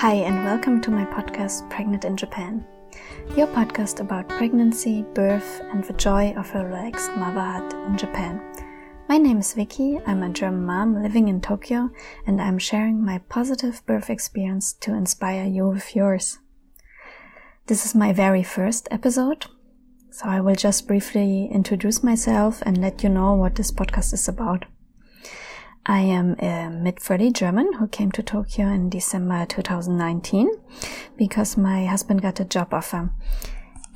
Hi, and welcome to my podcast, Pregnant in Japan. Your podcast about pregnancy, birth, and the joy of a relaxed motherhood in Japan. My name is Vicky. I'm a German mom living in Tokyo, and I'm sharing my positive birth experience to inspire you with yours. This is my very first episode, so I will just briefly introduce myself and let you know what this podcast is about. I am a mid 30 German who came to Tokyo in December 2019 because my husband got a job offer.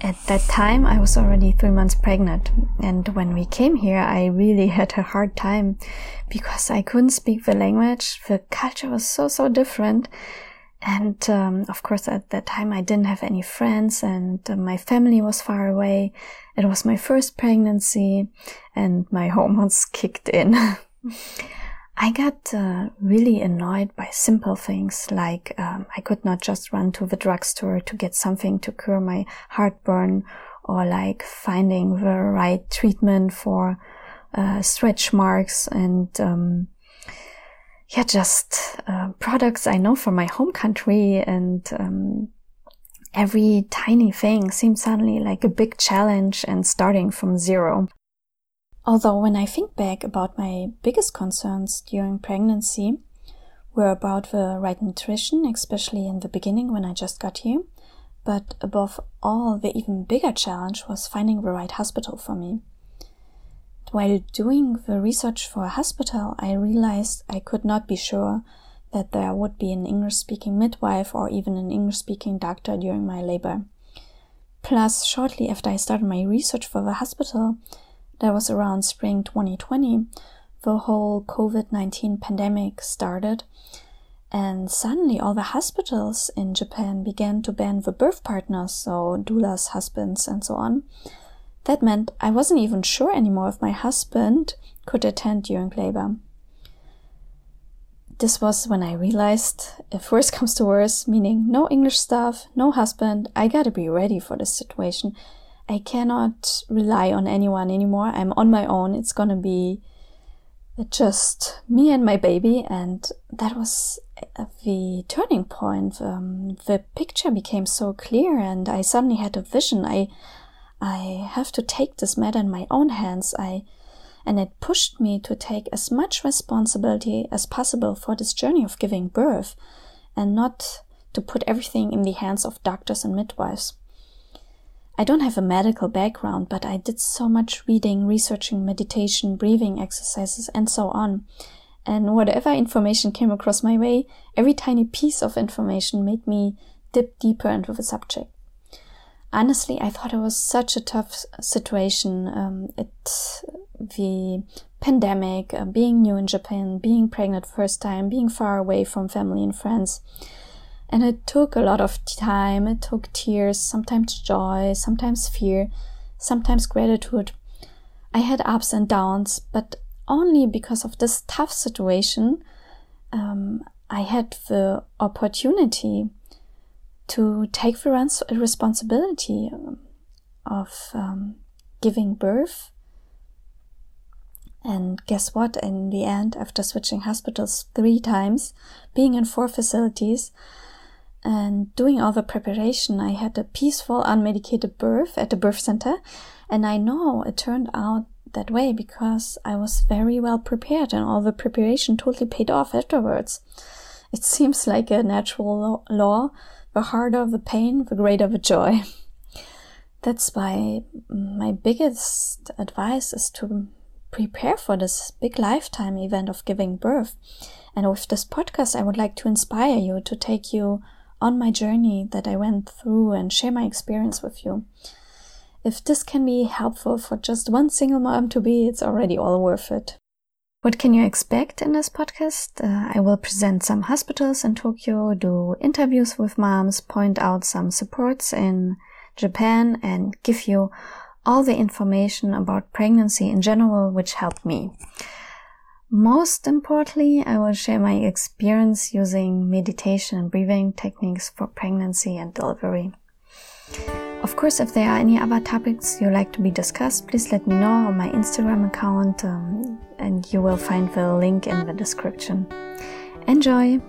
At that time, I was already three months pregnant. And when we came here, I really had a hard time because I couldn't speak the language. The culture was so, so different. And um, of course, at that time, I didn't have any friends and uh, my family was far away. It was my first pregnancy and my hormones kicked in. I got uh, really annoyed by simple things like um, I could not just run to the drugstore to get something to cure my heartburn or like finding the right treatment for uh, stretch marks and um, yeah, just uh, products I know from my home country and um, every tiny thing seems suddenly like a big challenge and starting from zero. Although when I think back about my biggest concerns during pregnancy were about the right nutrition, especially in the beginning when I just got here, but above all, the even bigger challenge was finding the right hospital for me. While doing the research for a hospital, I realized I could not be sure that there would be an English speaking midwife or even an English speaking doctor during my labor. Plus, shortly after I started my research for the hospital, that was around spring 2020, the whole COVID 19 pandemic started. And suddenly, all the hospitals in Japan began to ban the birth partners, so doulas, husbands, and so on. That meant I wasn't even sure anymore if my husband could attend during labor. This was when I realized if worse comes to worse, meaning no English staff, no husband, I gotta be ready for this situation I cannot rely on anyone anymore. I'm on my own. It's gonna be just me and my baby, and that was the turning point. Um, the picture became so clear, and I suddenly had a vision. I, I have to take this matter in my own hands. I, and it pushed me to take as much responsibility as possible for this journey of giving birth, and not to put everything in the hands of doctors and midwives. I don't have a medical background, but I did so much reading, researching meditation, breathing exercises, and so on. And whatever information came across my way, every tiny piece of information made me dip deeper into the subject. Honestly, I thought it was such a tough situation. Um, it, the pandemic, uh, being new in Japan, being pregnant first time, being far away from family and friends. And it took a lot of time, it took tears, sometimes joy, sometimes fear, sometimes gratitude. I had ups and downs, but only because of this tough situation, um, I had the opportunity to take the responsibility um, of um, giving birth. And guess what? In the end, after switching hospitals three times, being in four facilities, and doing all the preparation, I had a peaceful, unmedicated birth at the birth center. And I know it turned out that way because I was very well prepared and all the preparation totally paid off afterwards. It seems like a natural law. The harder the pain, the greater the joy. That's why my biggest advice is to prepare for this big lifetime event of giving birth. And with this podcast, I would like to inspire you to take you on my journey that I went through and share my experience with you. If this can be helpful for just one single mom to be, it's already all worth it. What can you expect in this podcast? Uh, I will present some hospitals in Tokyo, do interviews with moms, point out some supports in Japan, and give you all the information about pregnancy in general, which helped me. Most importantly, I will share my experience using meditation and breathing techniques for pregnancy and delivery. Of course, if there are any other topics you like to be discussed, please let me know on my Instagram account, um, and you will find the link in the description. Enjoy!